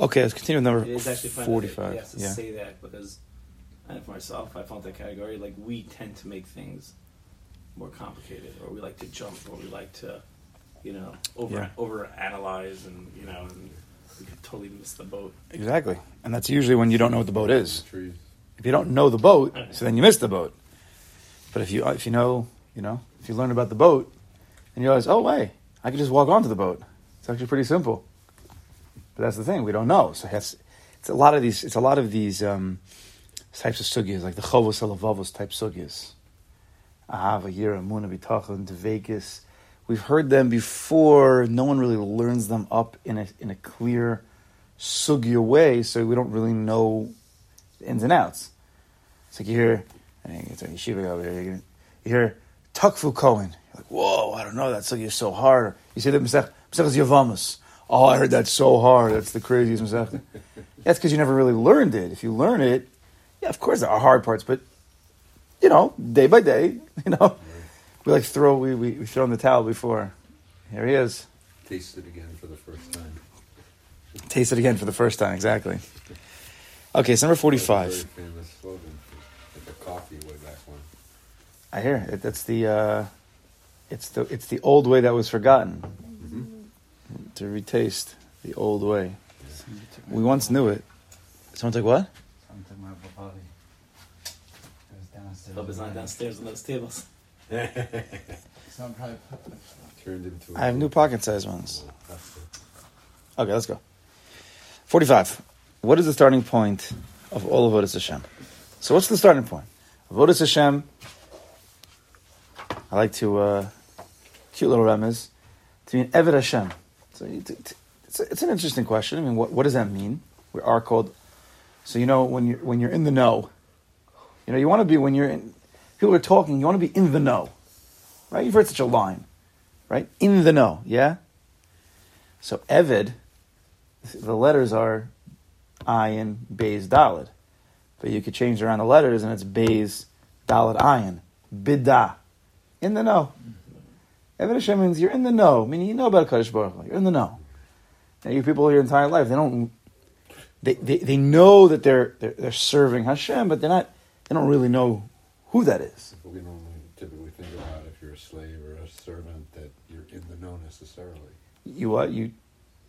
Okay, let's continue with number It is actually fun forty-five. He has to Yeah. say that because, I know for myself, I found that category like we tend to make things more complicated, or we like to jump, or we like to, you know, over Yeah. over analyze, and you know, and we could totally miss the boat. Exactly, and that's usually when you don't know what the boat is. Trees. If you don't know the boat, so then you miss the boat. But if you if you know, you know, if you learn about the boat, and you realize, oh wait, I can just walk onto the boat. It's actually pretty simple. But that's the thing, we don't know. So it's, it's a lot of these. It's a lot of these um, types of sugyas, like the Chovos HaLevavos type sugyas. Ahava, Yira, Muna, Bitachon, Vegas. We've heard them before. No one really learns them up in a in a clear sugya way, so we don't really know the ins and outs. It's like you hear, it's a yeshiva over here. You hear Tukfu Cohen. You're like, whoa, I don't know that sugya is so hard. You see the Masech Yavamas. Oh, I heard that's so hard. That's the craziest Masech. That's because you never really learned it. If you learn it, yeah, of course there are hard parts, but you know, day by day, you know, we like throw we we, we throw in the towel before. Here he is. Taste it again for the first time. Taste it again for the first time. Exactly. Okay, it's number forty-five. was a Very famous slogan. Like the coffee way back when. I hear it. That's the uh, it's the it's the old way that was forgotten. To retaste the old way. We once knew it. Someone took what? Someone took my body. It was downstairs. Hope it's not downstairs on those tables. Someone probably Turned into. I have new pocket-sized ones. Okay, let's go. Forty-five. What is the starting point of all of Avodas Hashem? So, what's the starting point? Avodas Hashem. I like to uh, cute little remez to be an Eved Hashem. So, it's, an interesting question. I mean, what, what does that mean? We are called. So you know when you're when you're in the know, you know you want to be when you're in. People are talking. You want to be in the know, right? You've heard such a line, right? In the know, yeah. So Eved, the letters are ayin, beis, dalid. But you could change around the letters and it's beis, dalid, ayin. Bidah. In the know. Eved Hashem means you're in the know, meaning you know about Kadosh Baruch Hu. You're in the know. Now, you people your entire life, they don't, they, they, they know that they're, they're, they're serving Hashem, but they're not, they don't really know who that is. We don't typically think about if you're a slave or a servant that you're in the know necessarily. You what? You,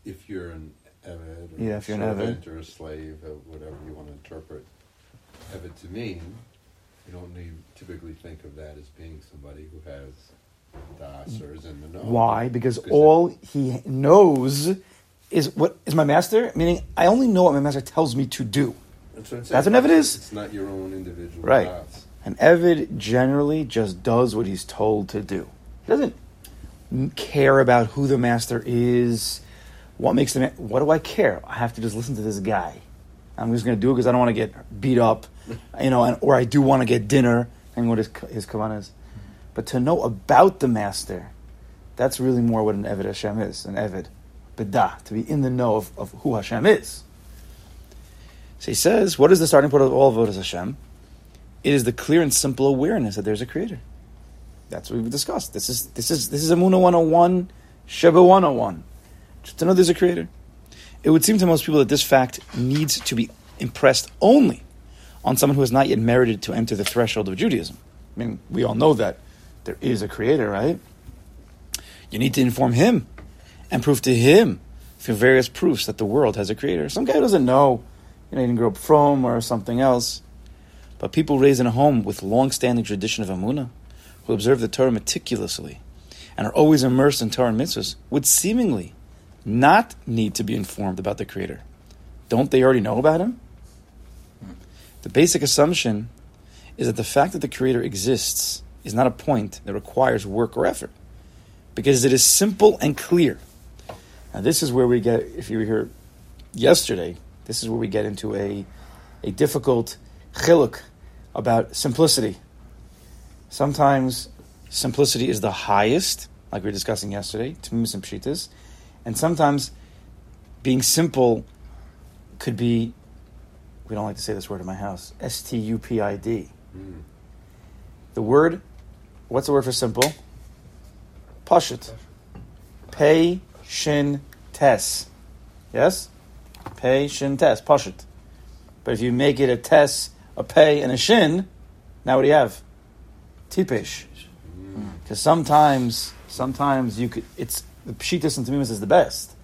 If you're an Eved or Yeah, if you're an servant or a slave or whatever you want to interpret Eved to mean, you don't need, typically think of that as being somebody who has das or is in the know. Why? Because all he knows is what is my master. Meaning, I only know what my master tells me to do. That's what, That's what Eved is. It's not your own individual Right. das. An Evid generally just does what he's told to do. He doesn't care about who the master is. What makes the ma- what do I care? I have to just listen to this guy. I'm just going to do it because I don't want to get beat up, you know, and, or I do want to get dinner and what his his kavanah is. But to know about the master, that's really more what an Evid Hashem is. An Evid, bedah, to be in the know of, of who Hashem is. So he says, what is the starting point of all of Avodas Hashem? It is the clear and simple awareness that there's a creator. That's what we've discussed. This is this is this is Amuna 101, Sheba 101. Just to know there's a creator. It would seem to most people that this fact needs to be impressed only on someone who has not yet merited to enter the threshold of Judaism. I mean, we all know that there is a creator, right? You need to inform him and prove to him through various proofs that the world has a creator. Some guy who doesn't know, you know, he didn't grow up from or something else. But people raised in a home with long-standing tradition of Amunah, who observe the Torah meticulously and are always immersed in Torah and mitzvahs, would seemingly not need to be informed about the Creator. Don't they already know about Him? The basic assumption is that the fact that the Creator exists is not a point that requires work or effort, because it is simple and clear. Now, this is where we get, if you were here yesterday, this is where we get into a, a difficult chiluk about simplicity. Sometimes simplicity is the highest, like we were discussing yesterday, tamimus and pshitas, and sometimes being simple could be, we don't like to say this word in my house, S T U P I D. Mm. The word, what's the word for simple? Pashut. Pei, shin, tes. Yes? Pei, shin, tes, pashut. But if you make it a tes, a pei, and a shin, now what do you have? Tipish. Mm. Because sometimes, sometimes you could. It's the pshitas and tamimas is the best.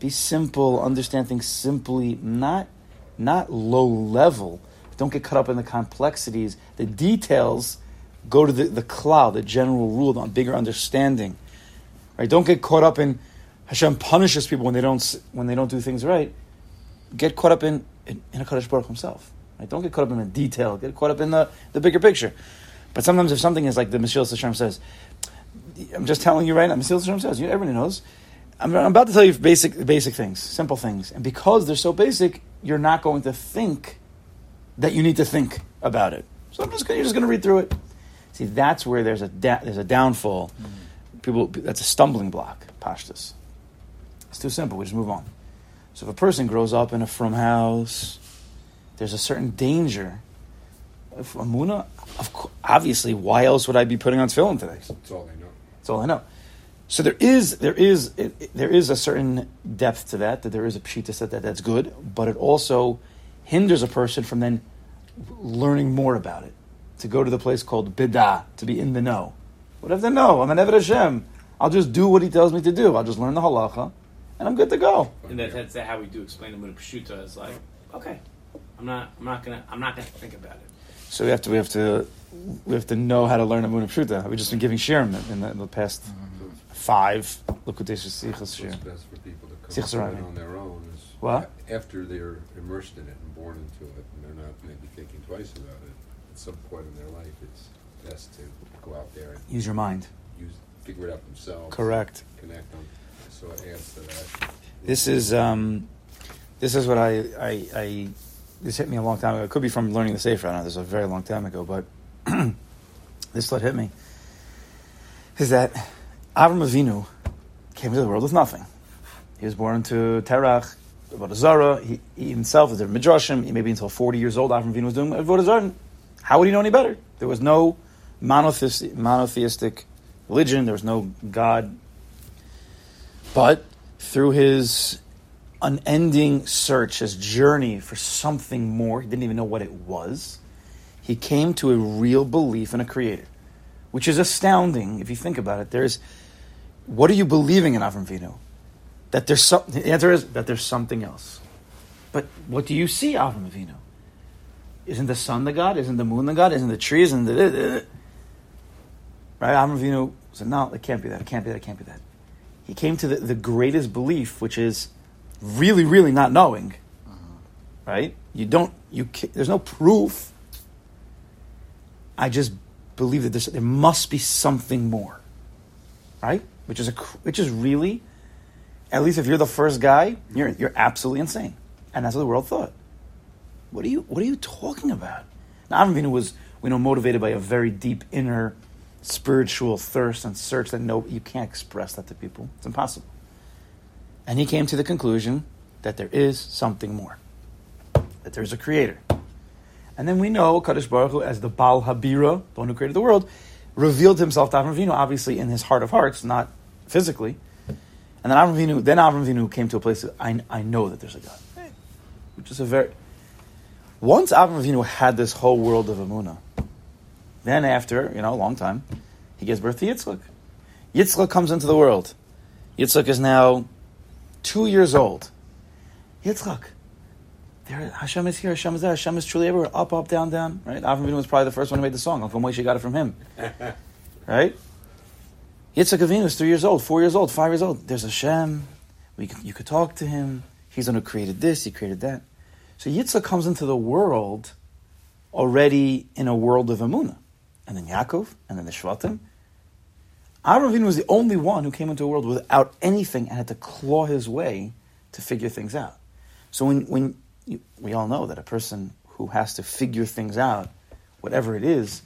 Be simple, understand things simply, not not low level. Don't get caught up in the complexities. The details go to the, the cloud, the general rule, the bigger understanding. Right? Don't get caught up in Hashem punishes people when they don't when they don't do things right. Get caught up in in, in a Kadosh Baruch himself. Right? Don't get caught up in the detail. Get caught up in the, the bigger picture. But sometimes if something is like the Meshil Hashem says, I'm just telling you right now. Meshil Hashem says, you everybody knows. I'm, I'm about to tell you basic basic things, simple things, and because they're so basic, you're not going to think that you need to think about it. So I'm just you're just going to read through it. See, that's where there's a da- there's a downfall. Mm. People that's a stumbling block. Pashtas. It's too simple. We just move on. So if a person grows up in a from house, there's a certain danger. If Amuna, of course, obviously, why else would I be putting on tefillin today? That's all I know. That's all I know. So there is there is it, it- there is a certain depth to that that there is a pshita set that that's good, but it also hinders a person from then learning more about it. To go to the place called bidah to be in the know. What if they know? I'm an Eved Hashem. I'll just do what he tells me to do. I'll just learn the halacha, and I'm good to go. And that, that's how we do explain the Muna Pshuta. Is like, okay, I'm not, I'm not gonna, I'm not gonna think about it. So we have to we have to we have to know how to learn a Munah Pshuta. We've just been giving shiurim in the, in the past five. Look what this is Sichas What's shiurim. best for people to come Six to it around. on their own is What? after they're immersed in it and born into it, and they're not maybe thinking twice about it. At some point in their life, it's best to go out there and Use your mind. use, figure it out themselves. Correct. Connect them. So it adds to that. This is um, this is what I, I I this hit me a long time ago. It could be from learning the Sefer. I know this is a very long time ago, but this thought hit me. Is that Avram Avinu came into the world with nothing. He was born to Terach, Avodah Zarah. He, he himself was a midrashim. He maybe until forty years old. Avram Avinu was doing Avodah Zarah. How would he know any better? There was no monotheistic, monotheistic religion. There was no God. But through his unending search, his journey for something more, he didn't even know what it was. He came to a real belief in a creator, which is astounding if you think about it. There's, what are you believing in Avram Avinu? That there's some, the answer is that there's something else. But what do you see, Avram Avinu? Isn't the sun the God? Isn't the moon the God? Isn't the trees? Isn't the uh, uh, uh. right? Avram Avinu said, "No, it can't be that. It can't be that. It can't be that." He came to the, the greatest belief, which is really, really not knowing. Uh-huh. Right? You don't. You. There's no proof. I just believe that there must be something more. Right? Which is a. Which is really, at least if you're the first guy, you're you're absolutely insane, and that's what the world thought. What are you What are you talking about? Now, Avram Avinu was, we know, motivated by a very deep inner spiritual thirst and search that no, you can't express that to people. It's impossible. And he came to the conclusion that there is something more, that there is a creator. And then we know Kadosh Baruch Hu, as the Baal Habira, the one who created the world, revealed himself to Avram Avinu, obviously in his heart of hearts, not physically. And then Avram Avinu, then Avram Avinu came to a place that I, I know that there's a God, which is a very. Once Avram Avinu had this whole world of Amunah, then after, you know, a long time, he gives birth to Yitzchak. Yitzchak comes into the world. Yitzchak is now two years old. Yitzchak. There, Hashem is here, Hashem is there, Hashem is truly everywhere. Up, up, down, down. Right? Avram Avinu was probably the first one who made the song. Uncle Moshe got it from him. right? Yitzchak Avinu is three years old, four years old, five years old. There's Hashem. We you could talk to him. He's the one who created this, he created that. So Yitzchak comes into the world already in a world of Amunah. And then Yaakov, and then the Shvatim. Avram Avinu was the only one who came into a world without anything and had to claw his way to figure things out. So when, when you, we all know that a person who has to figure things out, whatever it is,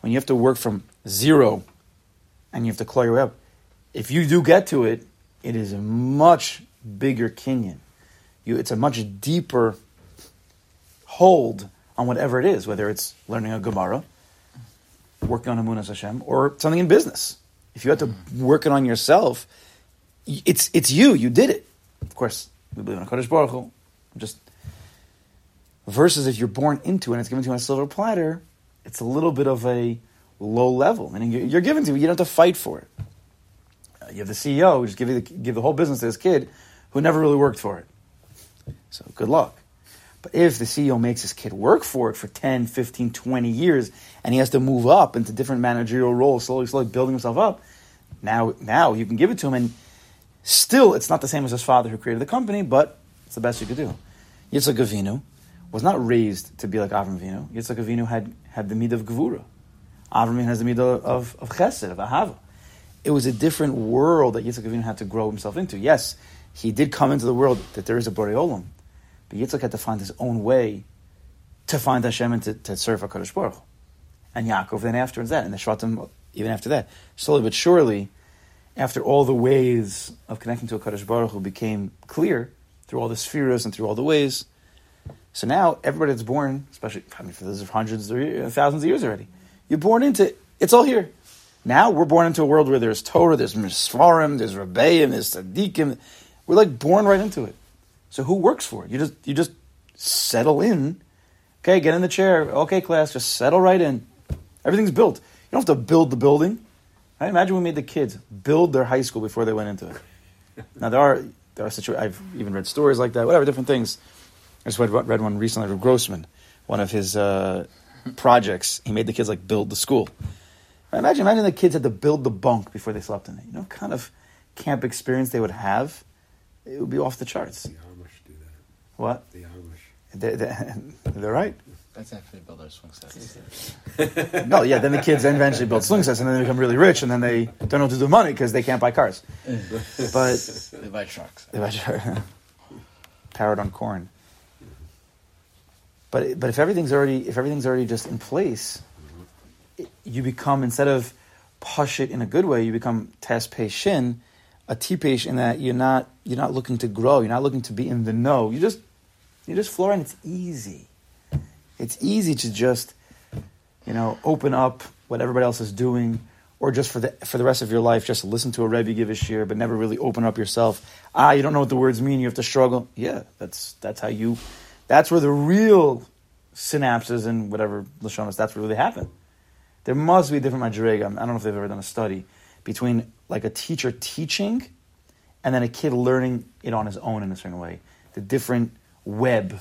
when you have to work from zero and you have to claw your way up, if you do get to it, it is a much bigger kinyan. You, it's a much deeper hold on whatever it is, whether it's learning a Gemara, working on Amunas Hashem, or something in business. If you have to work it on yourself, it's it's you. You did it. Of course, we believe in a Kodesh Baruch Hu. just versus if you're born into it and it's given to you on a silver platter, it's a little bit of a low level. Meaning you're, you're given to it, you don't have to fight for it. Uh, you have the CEO who just give, you the, give the whole business to this kid who never really worked for it. So good luck. But if the CEO makes his kid work for it for 10, 15, 20 years, and he has to move up into different managerial roles, slowly, slowly building himself up, now, now you can give it to him, and still it's not the same as his father who created the company, but it's the best you could do. Yitzhak Avinu was not raised to be like Avram Avinu. Yitzhak Avinu had, had the mid of Gevura. Avram has the mid of, of Chesed, of Ahava. It was a different world that Yitzhak Avinu had to grow himself into. Yes, he did come into the world that there is a Borei Olam, but Yitzhak had to find his own way to find Hashem and to, to serve HaKadosh Baruch Hu. And Yaakov then afterwards that, and the Shvatim even after that. Slowly but surely, after all the ways of connecting to a Kadosh Baruch Hu became clear through all the spheres and through all the ways, so now everybody that's born, especially I mean for those of hundreds or uh, thousands of years already, you're born into it's all here. Now we're born into a world where there's Torah, there's Misfarim, there's Rebbeim, there's Tzaddikim. We're like born right into it. So who works for it? You just you just settle in. Okay, get in the chair. Okay, class, just settle right in. Everything's built. You don't have to build the building. Right? Imagine we made the kids build their high school before they went into it. Now there are there are situations. I've even read stories like that. Whatever, different things. I just read, read one recently from Grossman. One of his uh, projects, he made the kids like build the school. Imagine, imagine the kids had to build the bunk before they slept in it. You know, what kind of camp experience they would have. It would be off the charts. The Amish do that. What? The Amish. They, they, they're right. That's after they build their swing sets. No, yeah. Then the kids then eventually build swing sets, and then they become really rich, and then they don't know what to do with money because they can't buy cars. But They buy trucks. They buy trucks. Powered on corn. But but if everything's already if everything's already just in place, it, you become instead of push it in a good way, you become tes shin, a tipesh in that you're not you're not looking to grow, you're not looking to be in the know. You just you just floor and it's easy. It's easy to just you know open up what everybody else is doing, or just for the for the rest of your life, just listen to a rebbe give a shiur, but never really open up yourself. Ah, you don't know what the words mean. You have to struggle. Yeah, that's that's how you. That's where the real synapses and whatever lashonas. That's where they happen. There must be a different madrega. I don't know if they've ever done a study between like a teacher teaching and then a kid learning it on his own in a certain way. The different web,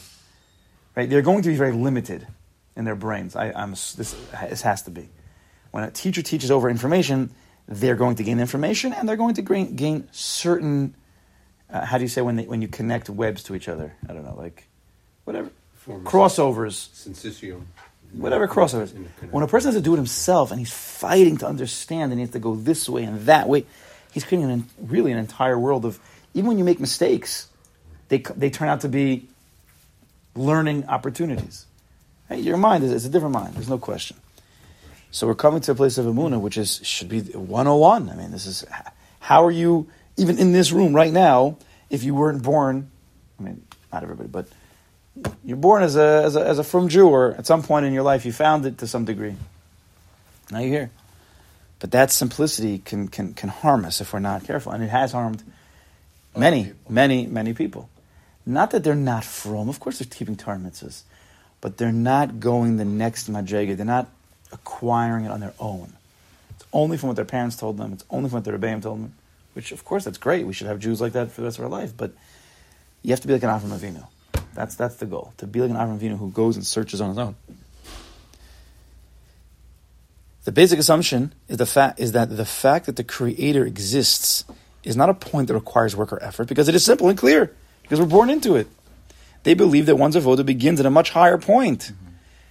right? They're going to be very limited in their brains. I, I'm this, this has to be. When a teacher teaches over information, they're going to gain information and they're going to gain, gain certain. Uh, how do you say when they, when you connect webs to each other? I don't know, like whatever Form of crossovers whatever crossovers. In the connection. When a person has to do it himself and he's fighting to understand and he has to go this way and that way, he's creating an, really an entire world of. Even when you make mistakes, they they turn out to be learning opportunities. Hey, your mind is it's a different mind. There's no question. So we're coming to a place of Amuna, which is should be 101. I mean, this is how are you even in this room right now? If you weren't born, I mean, not everybody, but you're born as a, as a, as a from Jew, or at some point in your life you found it to some degree. Now you're here. But that simplicity can, can, can harm us if we're not careful. And it has harmed many, many, many people. Not that they're not from, of course they're keeping Torah mitzvahs, but they're not going the next madrega. They're not acquiring it on their own. It's only from what their parents told them. It's only from what their Rebbeim told them, which of course that's great. We should have Jews like that for the rest of our life. But you have to be like an Avram Avinu. That's that's the goal. To be like an Avram Avinu who goes and searches on his own. The basic assumption is the fact is that the fact that the Creator exists is not a point that requires work or effort because it is simple and clear because we're born into it. They believe that one's avoda begins at a much higher point.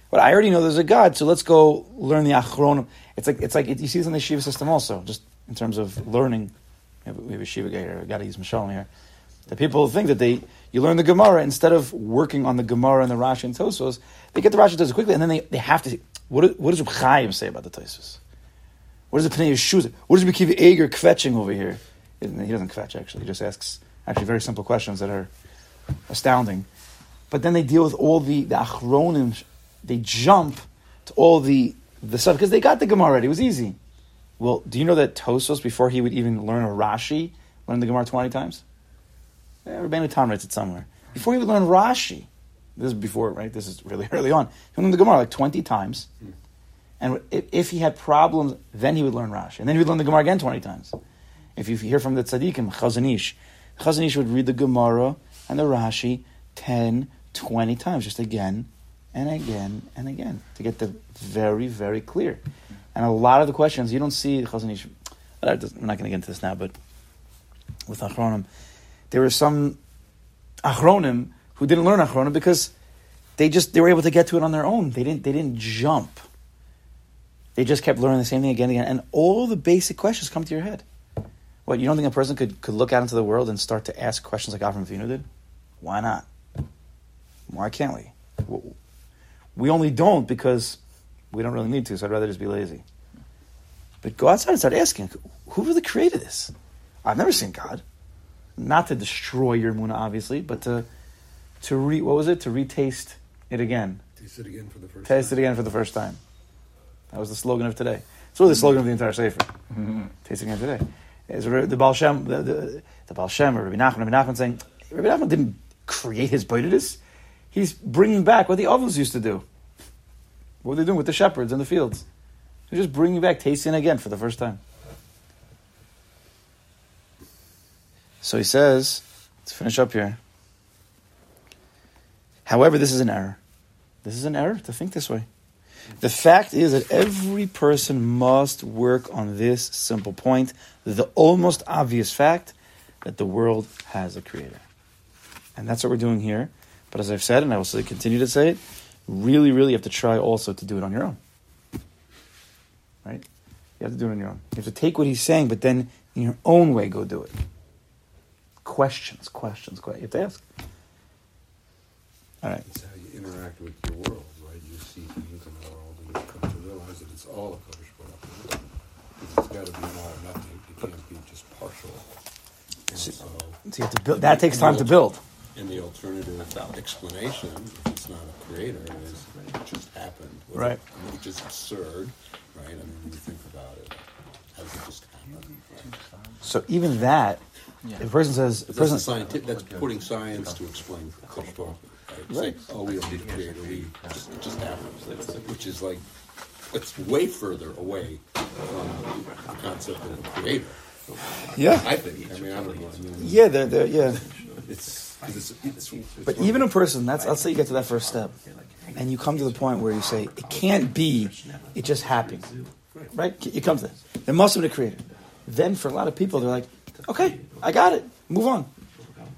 But I already know there's a God, so let's go learn the achronim. It's like it's like you see this in the shiva system also, just in terms of learning. We have, we have a shiva guy here. I got to use Mishalom here. The people think that they you learn the Gemara instead of working on the Gemara and the Rashi and Tosos, they get the Rashi and Tosos quickly, and then they, they have to. What, what does Reb Chaim say about the Tosos? What does the Pnei Yeshua? What does Reb Akiva Eiger kvetching over here? He doesn't kvetch actually. He just asks actually very simple questions that are astounding. But then they deal with all the the achronim. They jump to all the the stuff because they got the Gemara already. It was easy. Well, do you know that Tosos before he would even learn a Rashi learned the Gemara twenty times? Yeah, Rabbeinu Tam writes it somewhere. before he would learn Rashi. This is before, right? This is really early on. He learned the Gemara like 20 times. And if, if he had problems, then he would learn Rashi. And then he would learn the Gemara again 20 times. If you hear from the tzaddikim, Chazon Ish, Chazon Ish would read the Gemara and the Rashi 10, 20 times, just again and again and again to get the very, very clear. And a lot of the questions, you don't see Chazon Ish. I'm not going to get into this now, but with Achronim, there were some Achronim who didn't learn Achronim because they just they were able to get to it on their own. They didn't they didn't jump. They just kept learning the same thing again and again, and all the basic questions come to your head. What you don't think a person could, could look out into the world and start to ask questions like Avram Avinu did? Why not? Why can't we? We only don't because we don't really need to. So I'd rather just be lazy. But go outside and start asking, who really created this? I've never seen God. Not to destroy your Muna, obviously, but to to re what was it? To retaste it again. Taste it again for the first Taste it again for the first time. That was the slogan of today. It's really the slogan of the entire Sefer. Mm-hmm. Taste it again today. Is the Baal Shem, the, the, the Baal Shem or Rabbi Nachman, Rabbi Nachman saying, Rabbi Nachman didn't create his Boididus. He's bringing back what the ovens used to do. What were they doing with the shepherds in the fields? They're just bringing back tasting again for the first time. So he says, let's finish up here. However, this is an error. This is an error to think this way. The fact is that every person must work on this simple point, the almost obvious fact that the world has a creator. And that's what we're doing here. But as I've said, and I will continue to say it, really, really have to try also to do it on your own. Right? You have to do it on your own. You have to take what he's saying, but then in your own way go do it. Questions, questions, questions. You have to ask. All right. It's how you interact with world, right? You see things in the world and you come to realize that it's all a Kodesh Baruch Hu. It's got to be an all or nothing. It can't be just partial. And so, So you have to build. That takes time to build. and the alternative without explanation, if it's not a creator, is it just happened. Which- Right. Which is absurd, right? I mean, when you think about it, how does it just happen? Right? So even that, if a person says, a That's, person, the scientific, that's putting science to explain Kodesh Baruch Hu, right? Saying, oh, we don't need a creator, we just, it just happens. Which is like, it's way further away from the concept of a creator. yeah, I think. I mean, I don't know. I mean, yeah, they're, they're, yeah. it's, it's, it's, it's But even a person, that's let's say you get to that first step, and you come to the point where you say it can't be, it just happened, right? You come to that. There must have been a creator. Then for a lot of people, they're like, okay, I got it, move on.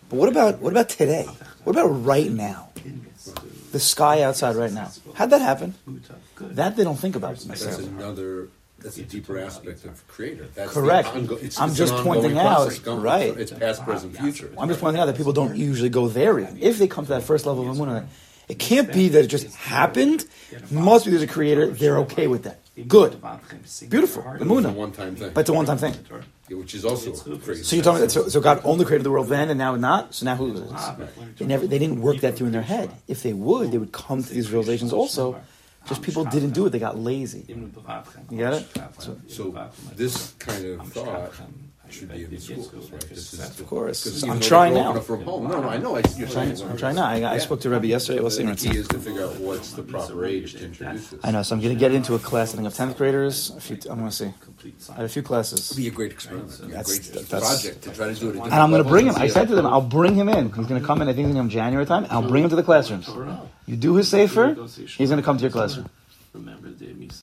But what about what about today? What about right now? The sky outside right now. How'd that happen? That they don't think about that's necessarily. another. That's a deeper aspect of creator. That's Correct. Ongo- it's, I'm it's just pointing out, process going. right. It's past, present, future. I'm just pointing out that people don't usually go there. Even. If they come to that first level of Amunah, it can't be that it just happened. Must be there's a creator. They're okay with that. Good. Beautiful. It's a Amunah. one-time thing, But it's a one-time thing. Yeah, which is also crazy. So you're talking that so, so God only created the world then and now not? So now who is? They never they didn't work that through in their head. If they would, they would come to these realizations also. Just people didn't do it, they got lazy. You get it? So this kind of thought should be in the schools, right? This is Of course. 'cause I'm trying they're now. From home. No, no, I know. I, you're I'm trying, I'm trying now. I, I spoke to Rebbe yesterday. Let's see. The key is to figure out what's the proper age to introduce this. I know, so I'm going to get into a class, I think, of 10th graders. A few, I'm going to see. I have a few classes. It'd be a great experiment, a That's- great that's- project to try to do it. At And I'm going to bring him. I said to them, I'll bring him in. He's going to come in, I think, in January time. and I'll bring him to the classrooms. You do his sefer, he's going to come to your classroom.